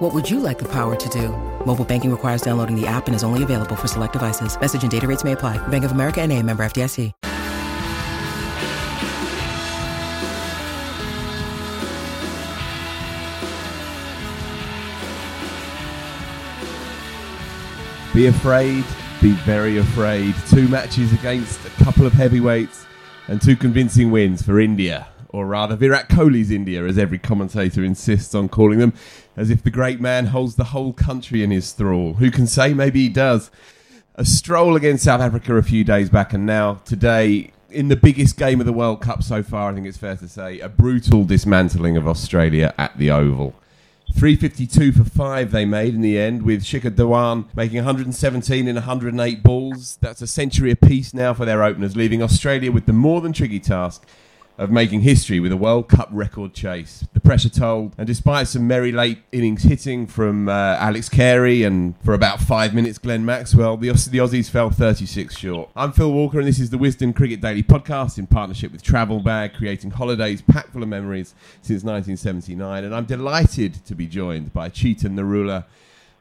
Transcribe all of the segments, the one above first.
What would you like the power to do? Mobile banking requires downloading the app and is only available for select devices. Message and data rates may apply. Bank of America and a member FDIC. Be afraid, be very afraid. Two matches against a couple of heavyweights and two convincing wins for India, or rather Virat Kohli's India, as every commentator insists on calling them, as if the great man holds the whole country in his thrall. Who can say? Maybe he does. A stroll against South Africa a few days back, and now today, in the biggest game of the World Cup so far, I think it's fair to say, a brutal dismantling of Australia at the Oval. 352 for five they made in the end, with Shikhar Dhawan making 117 in 108 balls. That's a century apiece now for their openers, leaving Australia with the more than tricky task of making history with a World Cup record chase. The pressure told, and despite some merry late innings hitting from uh, Alex Carey and for about five minutes Glenn Maxwell, the, Auss- the Aussies fell 36 short. I'm Phil Walker, and this is the Wisden Cricket Daily podcast in partnership with Travel Bag, creating holidays packed full of memories since 1979. And I'm delighted to be joined by Chetan Narula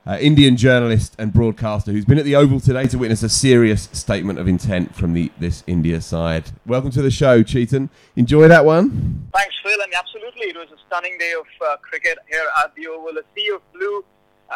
uh, Indian journalist and broadcaster who's been at the Oval today to witness a serious statement of intent from the this India side. Welcome to the show, Chetan. Enjoy that one. Thanks, Phil. And absolutely, it was a stunning day of uh, cricket here at the Oval. A sea of blue,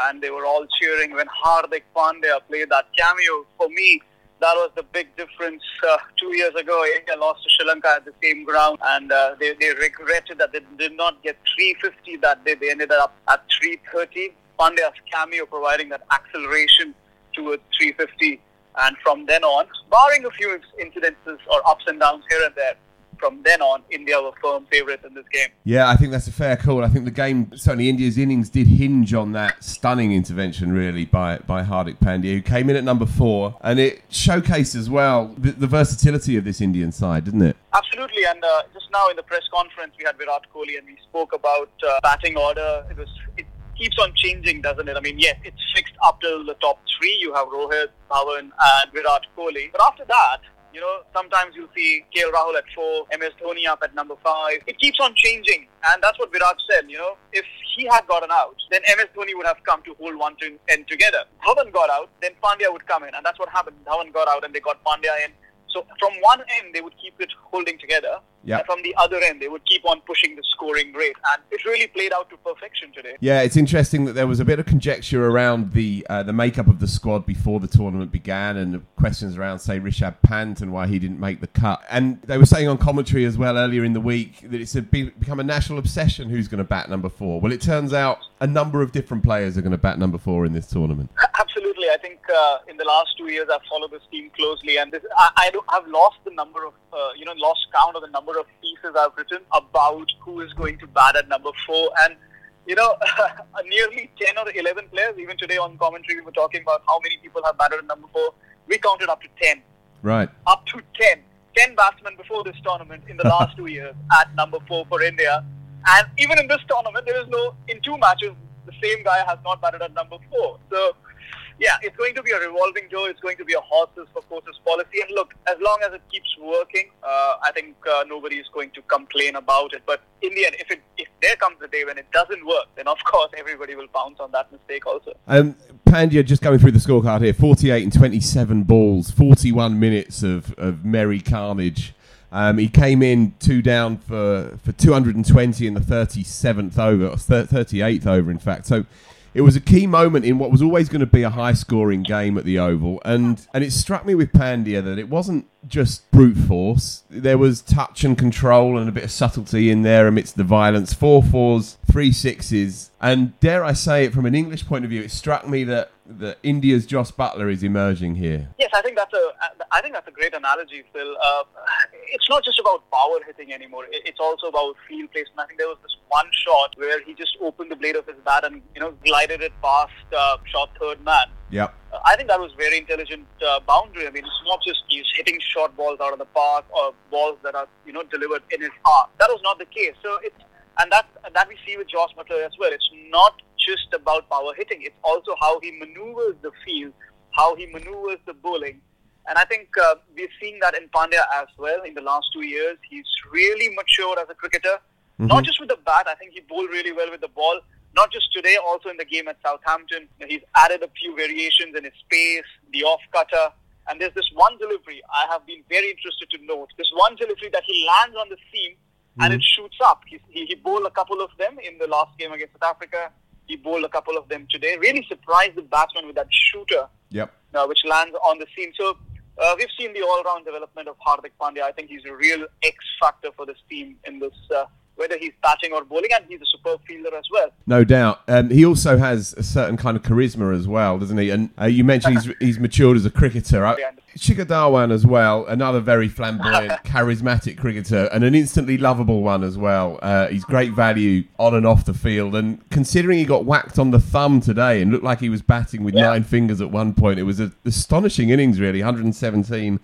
and they were all cheering when Hardik Pandya played that cameo. For me, that was the big difference. Uh, two years ago, India lost to Sri Lanka at the same ground, and uh, they, they regretted that they did not get 350 that day. They ended up at 330. Pandya's cameo providing that acceleration towards 350. And from then on, barring a few incidences or ups and downs here and there, from then on, India were firm favourites in this game. Yeah, I think that's a fair call. I think the game, certainly India's innings, did hinge on that stunning intervention, really, by, by Hardik Pandya, who came in at number four. And it showcased as well the, the versatility of this Indian side, didn't it? Absolutely, and uh, just now in the press conference, we had Virat Kohli and we spoke about uh, batting order. It was it keeps on changing, doesn't it? I mean, yes, it's fixed up till the top three. You have Rohit, Dhawan, and Virat Kohli. But after that, you know, sometimes you'll see KL Rahul at four, MS Dhoni up at number five. It keeps on changing, and that's what Virat said. You know, if he had gotten out, then MS Dhoni would have come to hold one to end together. Dhawan got out, then Pandya would come in, and that's what happened. Dhawan got out, and they got Pandya in. So from one end, they would keep it holding together. Yeah. And from the other end, they would keep on pushing the scoring rate. And it really played out to perfection today. Yeah, it's interesting that there was a bit of conjecture around the uh, the makeup of the squad before the tournament began, and the questions around, say, Rishabh Pant and why he didn't make the cut. And they were saying on commentary as well earlier in the week that it's a, be, become a national obsession who's going to bat number four. Well, it turns out a number of different players are going to bat number four in this tournament. Absolutely. I think uh, in the last two years, I've followed this team closely, and this, I, I have lost the number of, uh, you know, lost count of the number of pieces I've written about who is going to bat at number four. And, you know, nearly 10 or 11 players, even today on commentary, we were talking about how many people have batted at number four. We counted up to 10. Right. Up to 10. 10 batsmen before this tournament in the last two years at number four for India. And even in this tournament, there is no, in two matches, the same guy has not batted at number four. So, yeah, it's going to be a revolving door. It's going to be a horses for courses policy. And look, as long as it keeps working, uh, I think uh, nobody is going to complain about it. But in the end, if it if there comes a day when it doesn't work, then of course everybody will pounce on that mistake also. Um, Pandya, just going through the scorecard here 48 and 27 balls, 41 minutes of, of merry carnage. Um, he came in two down for, for 220 in the 37th over, or 38th over, in fact. So it was a key moment in what was always going to be a high scoring game at the Oval. And, and it struck me with Pandya that it wasn't just brute force. There was touch and control and a bit of subtlety in there amidst the violence. Four fours, three sixes. And dare I say it, from an English point of view, it struck me that, that India's Jos Buttler is emerging here. Yes, I think that's a I think that's a great analogy, Phil. Uh, it's not just about power hitting anymore. It's also about field placement. I think there was this one shot where he just opened the blade of his bat and you know glided it past uh, shot third man. Yep. Uh, I think that was very intelligent uh, boundary. I mean, it's not just he's hitting short balls out of the park or balls that are you know delivered in his arc. That was not the case. So it's and that that we see with Jos Buttler as well. It's not just about power hitting. It's also how he maneuvers the field, how he maneuvers the bowling. And I think uh, we're seeing that in Pandya as well in the last two years. He's really matured as a cricketer, mm-hmm. not just with the bat. I think he bowled really well with the ball. Not just today, also in the game at Southampton. He's added a few variations in his pace, the off cutter. And there's this one delivery I have been very interested to note. This one delivery that he lands on the seam mm-hmm. and it shoots up. He, he, he bowled a couple of them in the last game against South Africa. He bowled a couple of them today. Really surprised the batsman with that shooter, yep. Uh, which lands on the seam. So uh, we've seen the all-round development of Hardik Pandya. I think he's a real X factor for this team in this uh, whether he's batting or bowling, and he's a superb fielder as well. No doubt. Um, he also has a certain kind of charisma as well, doesn't he? And uh, you mentioned he's, he's matured as a cricketer. I, Shikhar Dhawan as well, another very flamboyant, charismatic cricketer, and an instantly lovable one as well. Uh, he's great value on and off the field, and considering he got whacked on the thumb today and looked like he was batting with yeah. nine fingers at one point, it was an astonishing innings, really. 117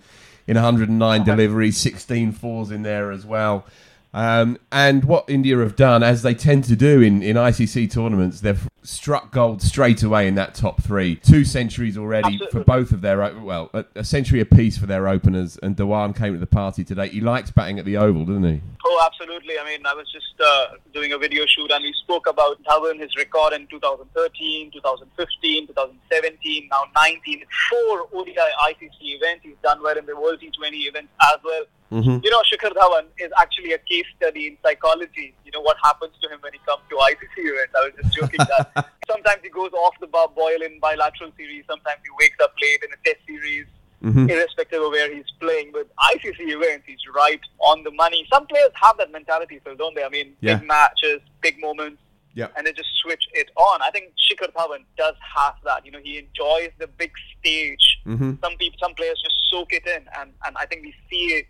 in 109 deliveries, 16 fours in there as well. Um, and what India have done, as they tend to do in, in ICC tournaments, they've struck gold straight away in that top three. Two centuries already Absolutely. for both of their well, a, a, century apiece for their openers. And Dhawan came to the party today. He likes batting at the Oval, doesn't he? Oh, absolutely. I mean, I was just uh, doing a video shoot, and we spoke about Dhawan, his record in 2013, 2015, 2017, now 19. Four ODI ICC events. He's done well in the World T20 events as well. Mm-hmm. You know, Shikhar Dhawan is actually a case study in psychology. You know, what happens to him when he comes to ICC events. I was just joking that sometimes he goes off the boil in bilateral series, sometimes he wakes up late in a test series, mm-hmm. irrespective of where he's playing. With ICC events, he's right on the money. Some players have that mentality, so don't they? I mean, yeah. big matches, big moments. Yeah. And they just switch it on. I think Shikhar Dhawan does have that. You know, he enjoys the big stage. Mm-hmm. Some people, some players just soak it in, and, and I think we see it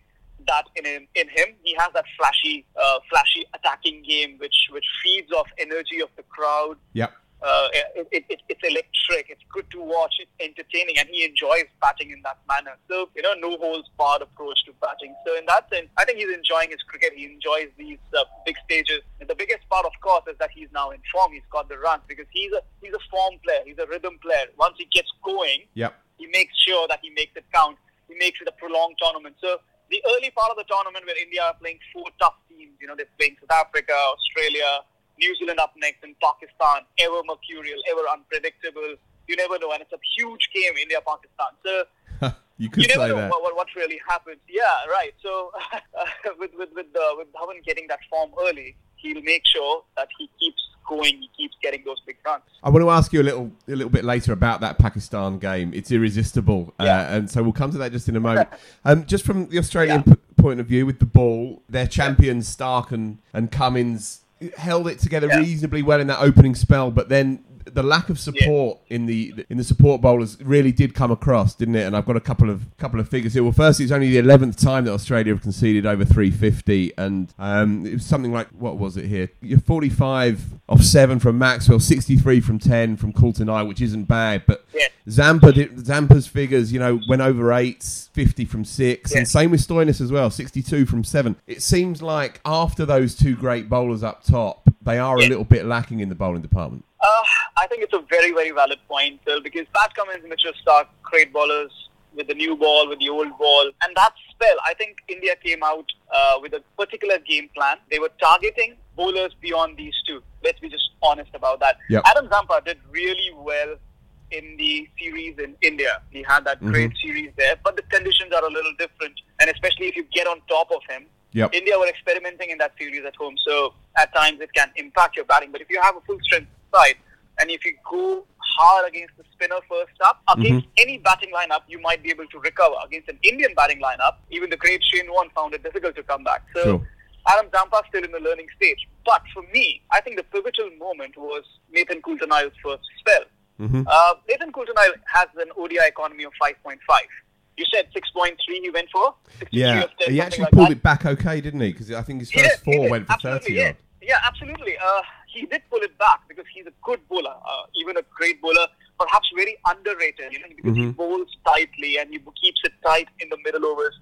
that in him. In him, he has that flashy, uh, flashy attacking game, which which feeds off energy of the crowd. Yeah. Uh, it, it, it, it's electric. It's good to watch. It's entertaining, and he enjoys batting in that manner. So you know, no holds barred approach to batting. So in that sense, I think he's enjoying his cricket. He enjoys these uh, big stages. And the biggest part, of course, is that he's now in form. He's got the runs because he's a he's a form player. He's a rhythm player. Once he gets going, yep. he makes sure that he makes it count. He makes it a prolonged tournament. So the early part of the tournament where India are playing four tough teams. You know, they're playing South Africa, Australia, New Zealand up next, and Pakistan. Ever mercurial, ever unpredictable. You never know, and it's a huge game, India Pakistan. So. you could you never know that. What, what, really happens. Yeah, right. So with with with, uh, with Dhawan getting that form early, he'll make sure that he keeps going, he keeps getting those big runs. I want to ask you a little a little bit later about that Pakistan game. It's irresistible, uh, yeah. uh, and so we'll come to that just in a moment. um, just from the Australian yeah. p- point of view, with the ball, their champions Starc and and Cummins held it together yeah. reasonably well in that opening spell, but then the lack of support yeah. in the in the support bowlers really did come across, didn't it? And I've got a couple of couple of figures here. Well, first, it's only the eleventh time that Australia have conceded over 350, and um, it was something like what was it here? You're 45 off seven from Maxwell, 63 from 10 from Coulter-Nile, which isn't bad. But yeah. Zampa did, Zampa's figures, you know, went over eight, 50 from six, yeah. and same with Stoinis as well, 62 from seven. It seems like after those two great bowlers up top, they are a little bit lacking in the bowling department. Uh, I think it's a very, very valid point, Phil, because Pat Cummins, Mitchell Starc, great bowlers with the new ball, with the old ball. And that spell, I think India came out uh, with a particular game plan. They were targeting bowlers beyond these two. Let's be just honest about that. Yep. Adam Zampa did really well in the series in India. He had that mm-hmm. great series there, but the conditions are a little different. And especially if you get on top of him, Yep. India were experimenting in that series at home, so at times it can impact your batting. But if you have a full strength side. And if you go hard against the spinner first up, against mm-hmm. any batting lineup, you might be able to recover. Against an Indian batting lineup, even the great Shane Warne found it difficult to come back. So sure. Adam Zampa still in the learning stage. But for me, I think the pivotal moment was Nathan Coulter-Nile's first spell. Mm-hmm. Uh, Nathan Coulter-Nile has an ODI economy of 5.5. You said 6.3 he went for? Yeah, 10, he actually like pulled that. it back okay, didn't he? Because I think his first four went for absolutely, 30 yeah. Yeah, absolutely. Uh, he did pull it back because he's a good bowler, uh, even a great bowler. perhaps very underrated, you know, because he bowls tightly and he keeps it tight in the middle overs.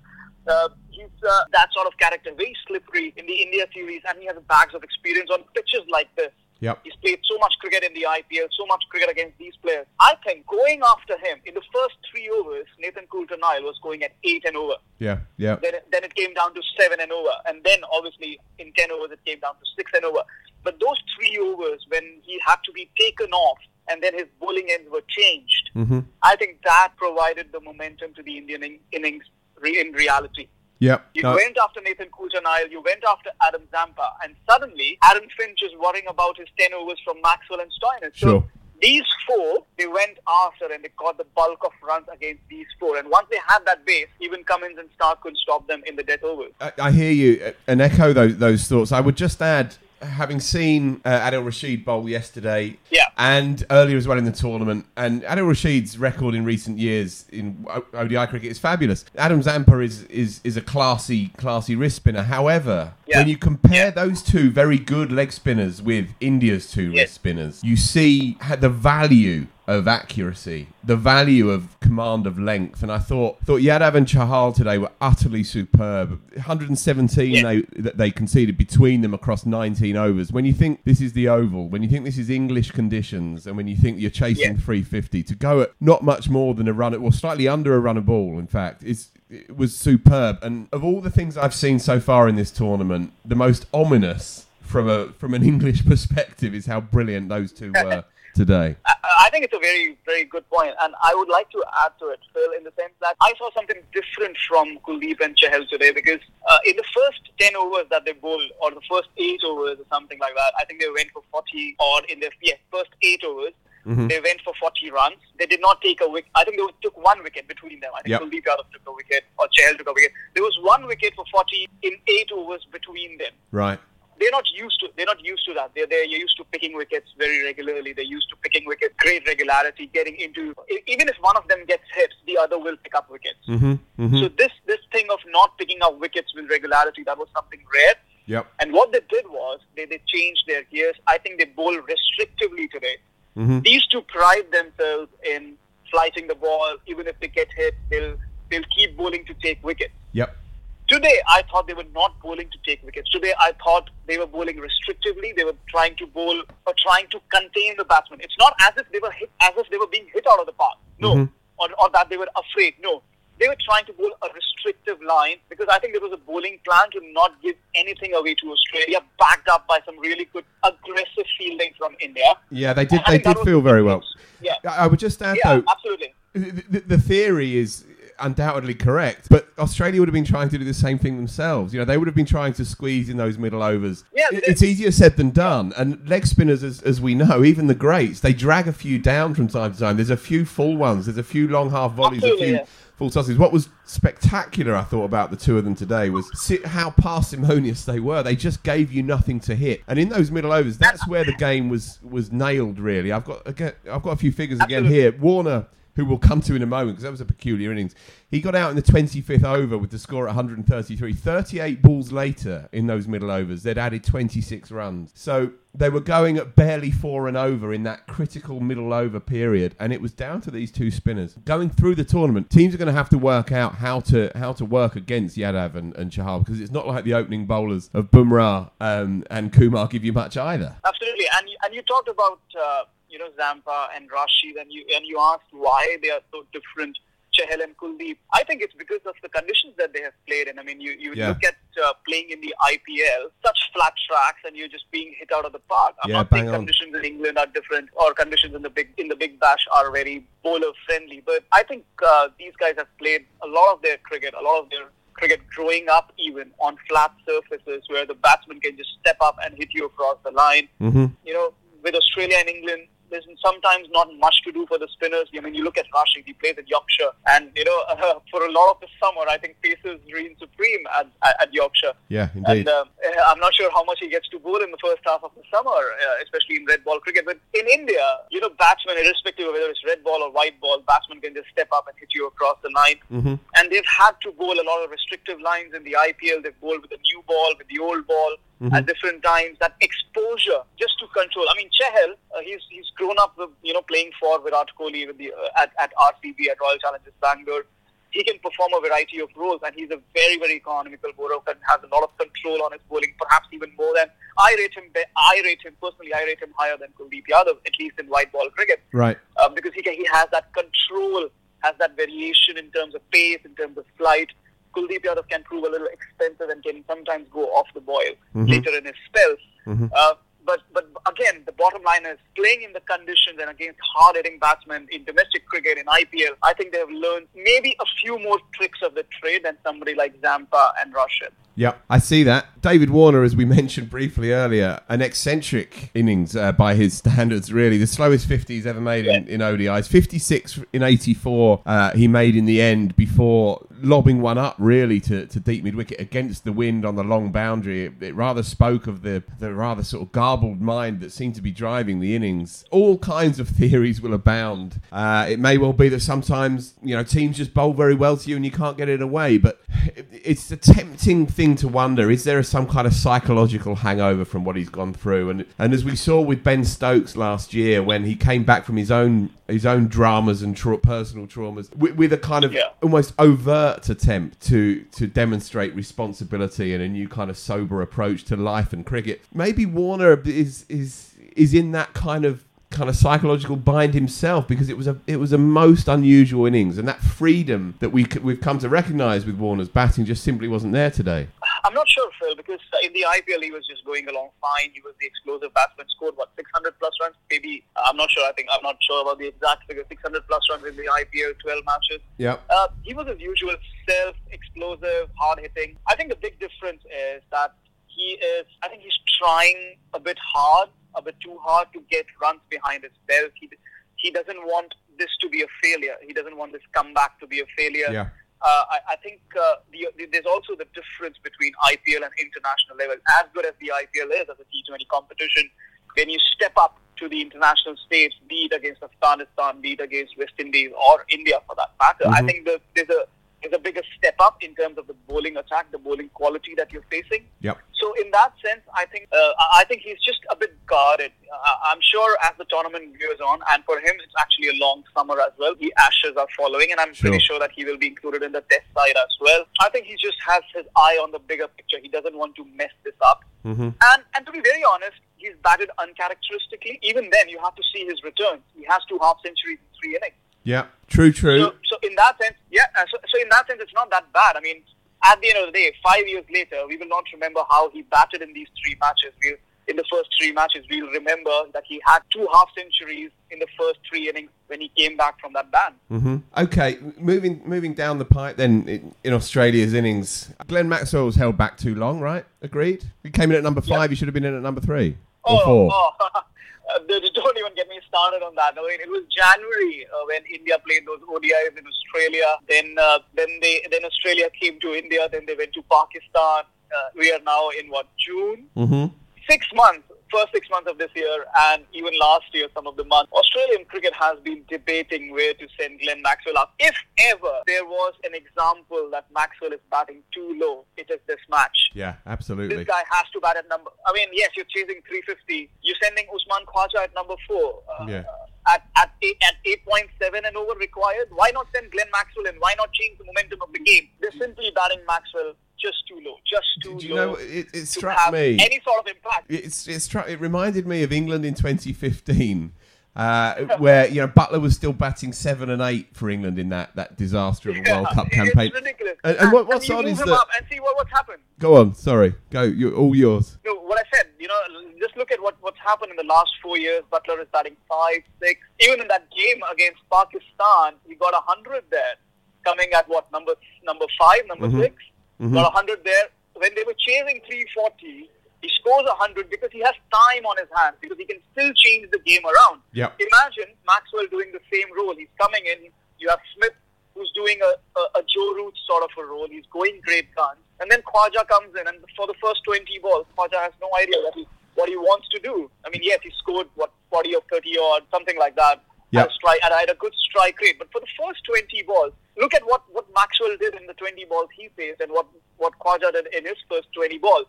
Uh, he's uh, that sort of character, very slippery in the India series, and he has bags of experience on pitches like this. Yep. He's played so much cricket in the IPL, so much cricket against these players. I think going after him in the first three overs, Nathan Coulter Nile was going at eight and over. Yeah, yeah. Then, it- then it came down to seven and over, and then obviously in ten overs it came down to six and over. But those three overs, when he had to be taken off, and then his bowling ends were changed, Mm-hmm. I think that provided the momentum to the Indian in- innings re- in reality. Yep. You No, went after Nathan Coulter Nile, you went after Adam Zampa, and suddenly Aaron Finch is worrying about his 10 overs from Maxwell and Stoinis. Sure. So these four, they went after and they got the bulk of runs against these four. And once they had that base, even Cummins and Starc couldn't stop them in the death overs. I, I hear you and echo those, those thoughts. I would just add, having seen uh, Adil Rashid bowl yesterday, Yeah. and earlier as well in the tournament, and Adil Rashid's record in recent years in ODI cricket is fabulous. Adam Zampa is is is a classy classy wrist spinner. However, Yeah. when you compare those two very good leg spinners with India's two Yes. wrist spinners, you see the value of accuracy, the value of command of length, and I thought thought Yadav and Chahal today were utterly superb. 117 Yeah. they that they conceded between them across 19 overs. When you think this is the oval, when you think this is English conditions, and when you think you're chasing Yeah. 350, to go at not much more than a run, at, well, slightly under a run a ball, in fact, is it was superb. And of all the things I've seen so far in this tournament, the most ominous from a from an English perspective is how brilliant those two were today. I, think it's a very, very good point, and I would like to add to it, Phil, in the sense that I saw something different from Kuldeep and Chahal today because uh, in the first 10 overs that they bowled, or the first 8 overs or something like that, I think they went for 40, or in the yes, first 8 overs, they went for 40 runs. They did not take a wicket. I think they took one wicket between them. I think Yep. Kuldeep Yadav took a wicket, or Chahal took a wicket. There was one wicket for 40 in 8 overs between them Right. They're not used to they're not used to that. They're they're used to picking wickets very regularly. They're used to picking wickets great regularity, getting into even if one of them gets hit, the other will pick up wickets. Mm-hmm. Mm-hmm. So this this thing of not picking up wickets with regularity that was something rare. Yep. And what they did was they, they changed their gears. I think they bowl restrictively today. Mhm. These two pride themselves in flighting the ball. Even if they get hit, they'll they'll keep bowling to take wickets. Yep. Today, I thought they were not bowling to take wickets. Today, I thought they were bowling restrictively. They were trying to bowl or trying to contain the batsman. It's not as if they were hit, as if they were being hit out of the park. No, Mhm. or, or that they were afraid. No, they were trying to bowl a restrictive line because I think there was a bowling plan to not give anything away to Australia, backed up by some really good aggressive fielding from India. Yeah, they did. They did feel very well. Yeah, I would just add yeah, though, absolutely. the, the theory is undoubtedly correct, but Australia would have been trying to do the same thing themselves. You know, they would have been trying to squeeze in those middle overs. Yeah, It- it's easier said than done. And leg spinners, as, as we know, even the greats, they drag a few down from time to time. There's a few full ones. There's a few long half volleys. Absolutely, a few yeah. full tosses. What was spectacular, I thought, about the two of them today was how parsimonious they were. They just gave you nothing to hit. And in those middle overs, that's where the game was was nailed. Really, I've got again, I've got a few figures again Absolutely. here. Warner who we'll come to in a moment because that was a peculiar innings. He got out in the 25th over with the score at 133. 38 balls later in those middle overs, they'd added 26 runs. So they were going at barely four and over in that critical middle over period, and it was down to these two spinners. Going through the tournament, teams are going to have to work out how to how to work against Yadav and, and Chahal because it's not like the opening bowlers of Bumrah um, and Kumar give you much either. Absolutely, and and you talked about uh, you know Zampa and Rashid, and you and you asked why they are so different, Chahal and Kuldeep. I think it's because of the conditions that they have played in. I mean, you you Yeah. look at uh, playing in the IPL, such flat tracks, and you're just being hit out of the park. I'm Yeah, not saying conditions in England are different, or conditions in the big in the Big Bash are very bowler friendly, but I think uh, these guys have played a lot of their cricket, a lot of their cricket growing up even on flat surfaces where the batsman can just step up and hit you across the line Mm-hmm. you know, with Australia and England, there's sometimes not much to do for the spinners. I mean, you look at Rashid, he plays at Yorkshire, and you know, uh, for a lot of the summer, I think paces reign supreme at, at, at Yorkshire. Yeah, indeed. And um, I'm not sure how much he gets to bowl in the first half of the summer, uh, especially in red ball cricket. But in India, you know, batsmen, irrespective of whether it's red ball or white ball, batsmen can just step up and hit you across the line. mm-hmm. And they've had to bowl a lot of restrictive lines in the IPL. They've bowled with the new ball, with the old ball. Mm-hmm. at different times, that exposure just to control. I mean, Chahal, uh, he's he's grown up with you know playing for Virat Kohli with the uh, at at RCB at Royal Challengers Bangalore. He can perform a variety of roles, and he's a very very economical bowler and has a lot of control on his bowling, perhaps even more than I rate him. I rate him personally. I rate him higher than Kuldeep Yadav, at least in white ball cricket. Right. Um, because he can, he has that control, has that variation in terms of pace, in terms of flight. Kuldeep Yadav can prove a little expensive and can sometimes go off the boil mm-hmm. later in his spells. Mm-hmm. Uh, but but again, the bottom line is playing in the conditions and against hard-hitting batsmen in domestic cricket in IPL. I think they have learned maybe a few more tricks of the trade than somebody like Zampa and Rashid. Yeah, I see that. David Warner, as we mentioned briefly earlier, an eccentric innings uh, by his standards, really. The slowest 50 he's ever made in, in ODIs. 56 in 84 uh, he made in the end before lobbing one up, really, to, to deep mid wicket against the wind on the long boundary. It, it, rather spoke of the, the rather sort of garbled mind that seemed to be driving the innings. All kinds of theories will abound. Uh, it may well be that sometimes, you know, teams just bowl very well to you and you can't get it away, but it's a tempting thing to wonder is there some kind of psychological hangover from what he's gone through? And and as we saw with Ben Stokes last year when he came back from his own his own dramas and tra- personal traumas with, with, a kind of yeah. almost overt attempt to to demonstrate responsibility and a new kind of sober approach to life and cricket. Maybe Warner is is is in that kind of kind of psychological bind himself because it was a it was a most unusual innings and that freedom that we we've come to recognise with Warner's batting just simply wasn't there today. I'm not sure, Phil, because in the IPL he was just going along fine. He was the explosive batsman, scored what 600 plus runs, maybe. I'm not sure. I think I'm not sure about the exact figure. 600 plus runs in the IPL, 12 matches. Yeah. Uh, he was as usual, self explosive, hard hitting. I think the big difference is that he is. I think he's trying a bit hard a bit too hard to get runs behind his belt. He he doesn't want this to be a failure. He doesn't want this comeback to be a failure. Yeah. Uh, I, I, think uh, the, the, there's also the difference between IPL and international level. As good as the IPL is as a T20 competition, when you step up to the international stage, be it against Afghanistan, be it against West Indies or India for that matter, mm-hmm. I think the, there's a is a bigger step up in terms of the bowling attack, the bowling quality that you're facing. Yep. So in that sense, I think uh, I think he's just a bit guarded. Uh, I'm sure as the tournament goes on, and for him it's actually a long summer as well. The Ashes are following, and I'm sure. pretty sure that he will be included in the Test side as well. I think he just has his eye on the bigger picture. He doesn't want to mess this up. Mm-hmm. And and to be very honest, he's batted uncharacteristically. Even then, you have to see his return. He has two half centuries in three innings. Yeah, true, true. So, so in that sense, yeah. Uh, so, so in that sense, it's not that bad. I mean, at the end of the day, five years later, we will not remember how he batted in these three matches. We'll, in the first three matches, we'll remember that he had two half centuries in the first three innings when he came back from that ban. Mm-hmm. Okay, moving moving down the pipe then in, in, Australia's innings, Glenn Maxwell was held back too long, right? Agreed. He came in at number five. Yep. He should have been in at number three or oh, four. Oh. Uh, don't even get me started on that. I mean, it was January uh, when India played those ODIs in Australia. Then, uh, then they, then Australia came to India. Then they went to Pakistan. Uh, we are now in what June. Mm-hmm. Six months first six months of this year and even last year, some of the months, Australian cricket has been debating where to send Glenn Maxwell up. If ever there was an example that Maxwell is batting too low, it is this match. Yeah, absolutely. This guy has to bat at number. I mean, yes, you're chasing 350. You're sending Usman Khawaja at number four. Uh, yeah. At, at, at 8.7 and over required. Why not send Glenn Maxwell in? Why not change the momentum of the game? They're simply batting Maxwell just too low, just too Do you low. know, it, it struck me. Any sort of impact. It's, it struck. It reminded me of England in 2015. Uh, where you know Buttler was still batting seven and eight for England in that, that disaster of a World Cup campaign. It's ridiculous. And, and what, what's and on is that? and see what, what's happened. Go on. Sorry. Go. You're all yours. No, what I said. You know, just look at what, what's happened in the last four years. Buttler is batting five, six. Even in that game against Pakistan, he got a hundred there, coming at what number number five, number mm-hmm. 6 mm-hmm. Got a hundred there when they were chasing 340, he scores 100 because he has time on his hands, because he can still change the game around. Yep. Imagine Maxwell doing the same role. He's coming in, you have Smith who's doing a, a, a Joe Root sort of a role. He's going great guns. And then Khawaja comes in, and for the first 20 balls, Khawaja has no idea what he, what he wants to do. I mean, yes, he scored, what, 40 or 30 or something like that. Yep. Strike, and I had a good strike rate. But for the first 20 balls, look at what, what Maxwell did in the 20 balls he faced and what, what Khawaja did in his first 20 balls.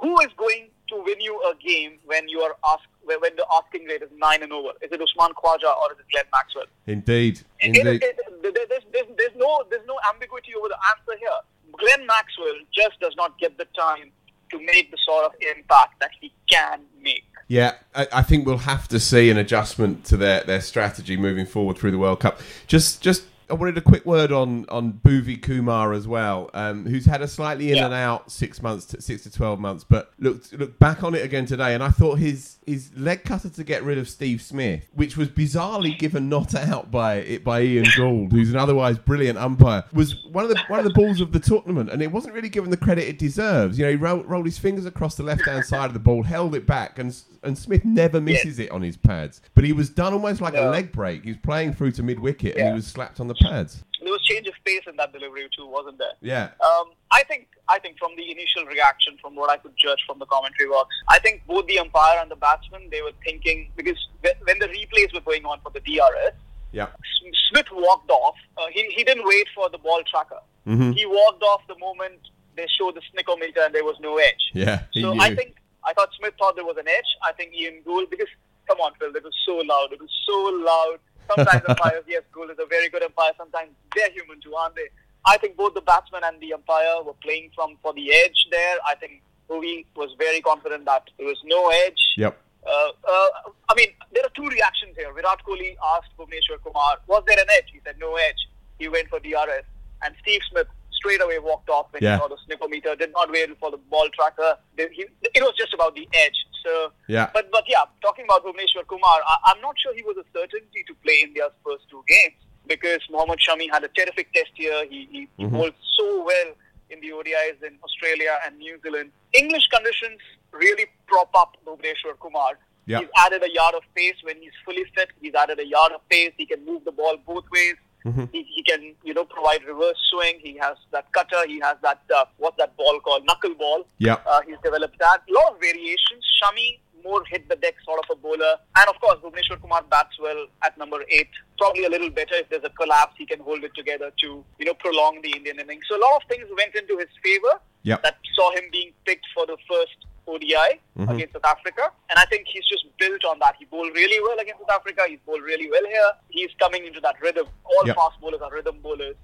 who is going to win you a game when you are asked when when the asking rate is nine and over? Is it Usman Khawaja or is it Glenn Maxwell? Indeed, indeed. it- it- there- there's, there's, there's no there's no ambiguity over the answer here. Glenn Maxwell just does not get the time to make the sort of impact that he can make. Yeah, I, I think we'll have to see an adjustment to their, their strategy moving forward through the World Cup. Just just I wanted a quick word on on Bhuvi Kumar as well, um, who's had a slightly in Yeah. and out six months to six to twelve months, but looked looked back on it again today, and I thought his his leg cutter to get rid of Steve Smith, which was bizarrely given not out by it by Ian Gould, who's an otherwise brilliant umpire, was one of the one of the balls of the tournament, and it wasn't really given the credit it deserves. You know, he rolled, rolled his fingers across the left hand side of the ball, held it back, and and Smith never misses it on his pads. But he was done almost like a leg break. He was playing through to mid wicket, and he was slapped on the pads. There was change of pace in that delivery too, wasn't there? Yeah. Um, I think I think from the initial reaction, from what I could judge from the commentary box, I think both the umpire and the batsman they were thinking because when the replays were going on for the DRS, Yeah. Smith walked off. Uh, he he didn't wait for the ball tracker. Mhm. He walked off the moment they showed the snickometer and there was no edge. Yeah. So knew. I think I thought Smith thought there was an edge. I think Ian Gould because come on, Phil, it was so loud. It was so loud. Sometimes umpires, yes, Gould is a very good umpire. Sometimes they're human too, aren't they? I think both the batsman and the umpire were playing from for the edge there. I think Bhuvi was very confident that there was no edge. Yep. Uh, uh, I mean, there are two reactions here. Virat Kohli asked Bhuvneshwar Kumar, was there an edge? He said, no edge. He went for DRS. And Steve Smith straight away walked off when Yeah. he saw the snickometer, did not wait for the ball tracker. He- It was just about the edge. So, Yeah. but, but yeah, talking about Bhuvneshwar Kumar, I, I'm not sure he was a certainty to play India's first two games because Mohammad Shami had a terrific test here. He, he, he Mhm. bowled so well in the ODIs in Australia and New Zealand. English conditions really prop up Bhuvneshwar Kumar. He's added a yard of pace when he's fully fit. He's added a yard of pace. He can move the ball both ways. Mhm. He, he can, you know, provide reverse swing. He has that cutter. He has that uh, what's that ball called? Knuckle ball. Yep. Uh, he's developed that. A lot of variations. Shami more hit the deck sort of a bowler, and of course Bhuvneshwar Kumar bats well at number eight. Probably a little better if there's a collapse. He can hold it together to you know prolong the Indian innings. So a lot of things went into his favor Yep. that saw him being picked for the first ODI Mhm. against South Africa. And I think he's just built on that. He bowled really well against South Africa. He's bowled really well here. He's coming into that rhythm. All Yep. fast bowlers are rhythm bowlers.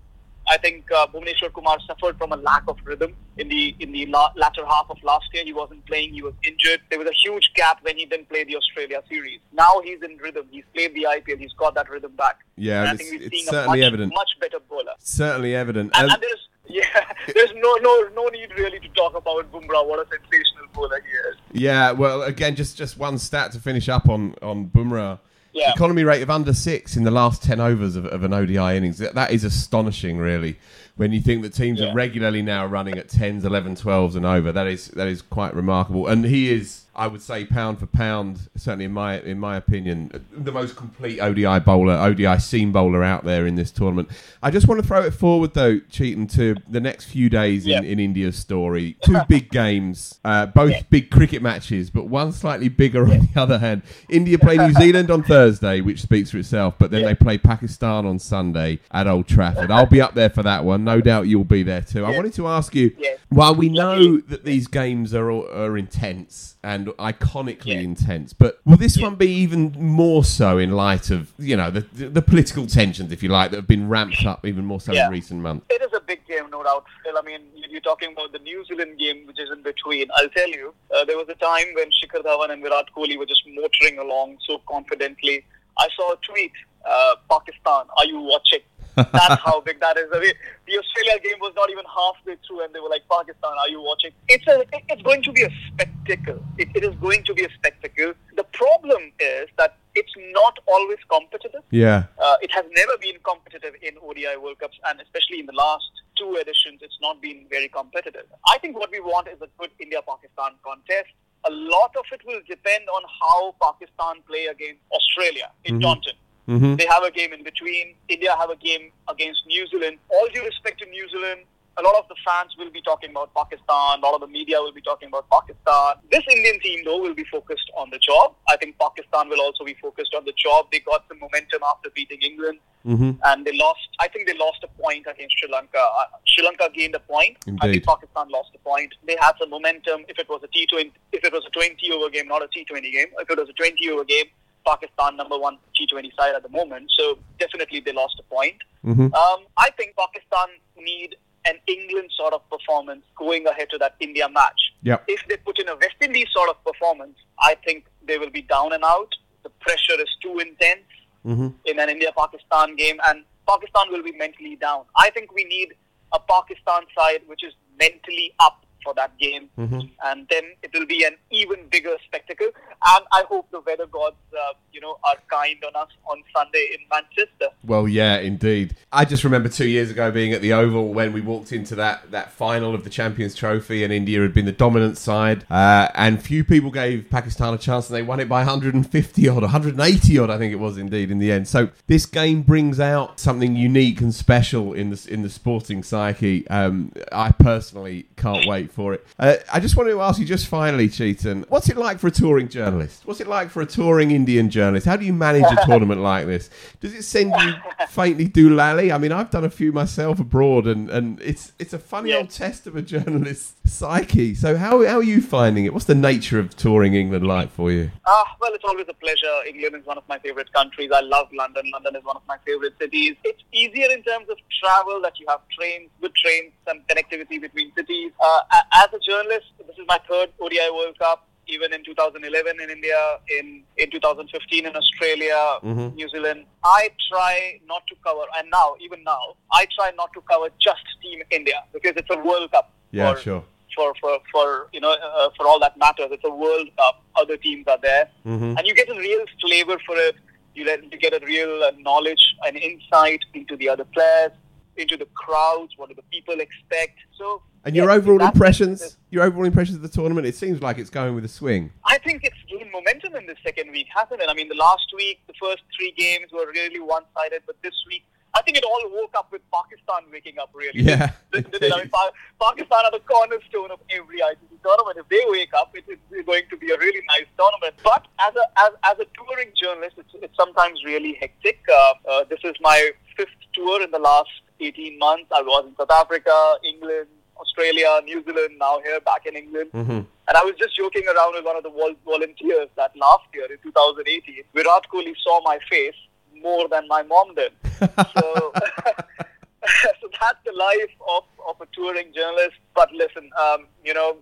I think uh, Bhuvneshwar Kumar suffered from a lack of rhythm in the in the la- latter half of last year. He wasn't playing. He was injured. There was a huge gap when he didn't play the Australia series. Now he's in rhythm. He's played the IPL. He's got that rhythm back. Yeah, and I think we're seeing a much, evident. much better bowler. Certainly evident. And, And- and there's yeah, there's no no no need really to talk about Bumrah. What a sensational bowler he is. Yeah, well, again, just just one stat to finish up on on Bumrah. Yeah. Economy rate of under six in the last ten overs of, of an ODI innings. That, that is astonishing, really. When you think that teams Yeah. are regularly now running at tens, 11, 12s and over, that is that is quite remarkable. And he is, I would say, pound for pound, certainly in my in my opinion, the most complete ODI bowler, ODI seam bowler out there in this tournament. I just want to throw it forward though, Chetan, to the next few days in, Yeah. in India's story. Two big games, uh, both big cricket matches, but one slightly bigger on the other hand. India play New Zealand on Thursday, which speaks for itself, but then they play Pakistan on Sunday at Old Trafford. I'll be up there for that one. No doubt you'll be there too. I wanted to ask you, while we know that these games are are intense and iconically Yeah. intense, but will this one be even more so in light of you know the the political tensions, if you like, that have been ramped up even more so Yeah. in recent months? It is a big game, no doubt, Phil. I mean, you- you're talking about the New Zealand game, which is in between. I'll tell you, uh, there was a time when Shikhar Dhawan and Virat Kohli were just motoring along so confidently. I saw a tweet, uh, Pakistan, are you watching? That's how big that is. I mean, the Australia game was not even halfway through, and they were like, "Pakistan, are you watching?" It's a, it's going to be a spectacle. It, it is going to be a spectacle. The problem is that it's not always competitive. Yeah, Uh, it has never been competitive in ODI World Cups, and especially in the last two editions, it's not been very competitive. I think what we want is a good India-Pakistan contest. A lot of it will depend on how Pakistan play against Australia in Mhm. Taunton. Hmm They have a game in between. India have a game against New Zealand. All due respect to New Zealand, a lot of the fans will be talking about Pakistan. A lot of the media will be talking about Pakistan. This Indian team, though, will be focused on the job. I think Pakistan will also be focused on the job. They got some momentum after beating England, Mm-hmm. and they lost. I think they lost a point against Sri Lanka. Uh, Sri Lanka gained a point. I think Pakistan lost a point. They had some momentum. If it was a T20, if it was a 20 over game, not a T20 game. If it was a 20 over game, Pakistan number one T20 side at the moment. So definitely they lost a point. Mm-hmm. Um, I think Pakistan need an England sort of performance going ahead to that India match. Yep. If they put in a West Indies sort of performance, I think they will be down and out. The pressure is too intense Mm-hmm. in an India-Pakistan game, and Pakistan will be mentally down. I think we need a Pakistan side which is mentally up for that game, Mm-hmm. and then it will be an even bigger spectacle. And I hope the weather gods, uh, you know, are kind on us on Sunday in Manchester. Well, yeah, indeed. I just remember two years ago being at the Oval when we walked into that, that final of the Champions Trophy and India had been the dominant side. Uh, and few people gave Pakistan a chance and they won it by 150 odd, 180 odd, I think it was indeed in the end. So this game brings out something unique and special in the, in the sporting psyche. Um, I personally can't wait for it. Uh, I just wanted to ask you just finally, Chetan, what's it like for a touring journalist? What's it like for a touring Indian journalist? How do you manage a tournament like this? Does it send you faintly doolally? I mean, I've done a few myself abroad, and, and it's it's a funny Yeah. old test of a journalist's psyche. So how how are you finding it? What's the nature of touring England like for you? Ah, well, it's always a pleasure. England is one of my favorite countries. I love London. London is one of my favorite cities. It's easier in terms of travel that you have trains, good trains, some connectivity between cities. Uh, as a journalist, this is my third ODI World Cup. Even in 2011 in India, in in 2015 in Australia, Mhm. New Zealand, I try not to cover, and now even now, I try not to cover just Team India because it's a World Cup. Yeah, for, sure. for for for you know uh, for all that matters. It's a World Cup. Other teams are there, Mhm. and you get a real flavor for it. You, let, you get a real uh, knowledge and insight into the other players, into the crowds. What do the people expect? So. And your yes, overall impressions, your overall impressions of the tournament, it seems like it's going with a swing. I think it's gained momentum in the second week, hasn't it? I mean, the last week, the first three games were really one-sided, but this week, I think it all woke up with Pakistan waking up. Really, Yeah, I mean, Pa- Pakistan are the cornerstone of every ICC tournament. If they wake up, it is going to be a really nice tournament. But as a as, as a touring journalist, it's, it's sometimes really hectic. Uh, uh, this is my fifth tour in the last 18 months. I was in South Africa, England. Australia, New Zealand, now here back in England. Mm-hmm. And I was just joking around with one of the vol- volunteers that last year in 2018, Virat Kohli saw my face more than my mom did. So, so that's the life of, of a touring journalist. But listen, um, you know,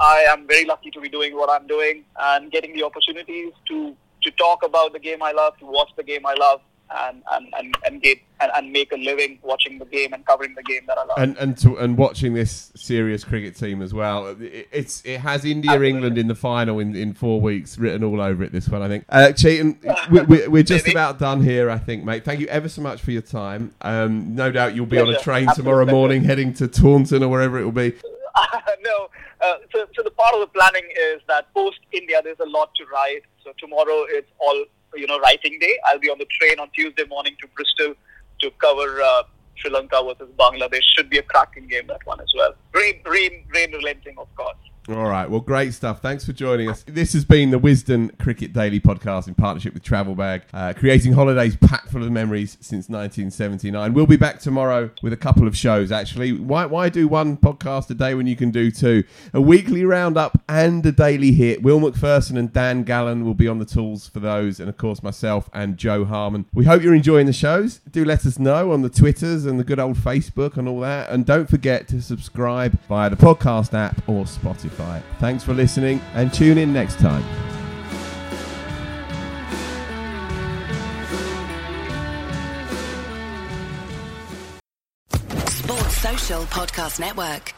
I am very lucky to be doing what I'm doing and getting the opportunities to, to talk about the game I love, to watch the game I love. And, and, and, and get and, and make a living watching the game and covering the game that I love. and and to, and watching this serious cricket team as well. It, it's it has India Absolutely. England in the final in, in four weeks written all over it. This one, I think. Uh, Chetan, we, we, we're just Maybe. about done here, I think, mate. Thank you ever so much for your time. Um, no doubt you'll be on a train Absolute tomorrow pleasure. morning heading to Taunton or wherever it will be. no. Uh, so, so the part of the planning is that post India, there's a lot to write. So tomorrow it's all you know writing day. I'll be on the train on Tuesday morning to Bristol to cover uh, Sri Lanka versus Bangladesh. Should be a cracking game that one as well. Rain, rain, rain relenting, of course. All right. Well, great stuff. Thanks for joining us. This has been the Wisden Cricket Daily podcast in partnership with Travel Bag, uh, creating holidays packed full of memories since 1979. We'll be back tomorrow with a couple of shows, actually. Why, why do one podcast a day when you can do two? A weekly roundup and a daily hit. Will Macpherson and Dan Gallan will be on the tools for those, and of course, myself and Jo Harman. We hope you're enjoying the shows. Do let us know on the Twitters and the good old Facebook and all that. And don't forget to subscribe via the podcast app or Spotify. Thanks for listening and tune in next time. Sports Social Podcast Network.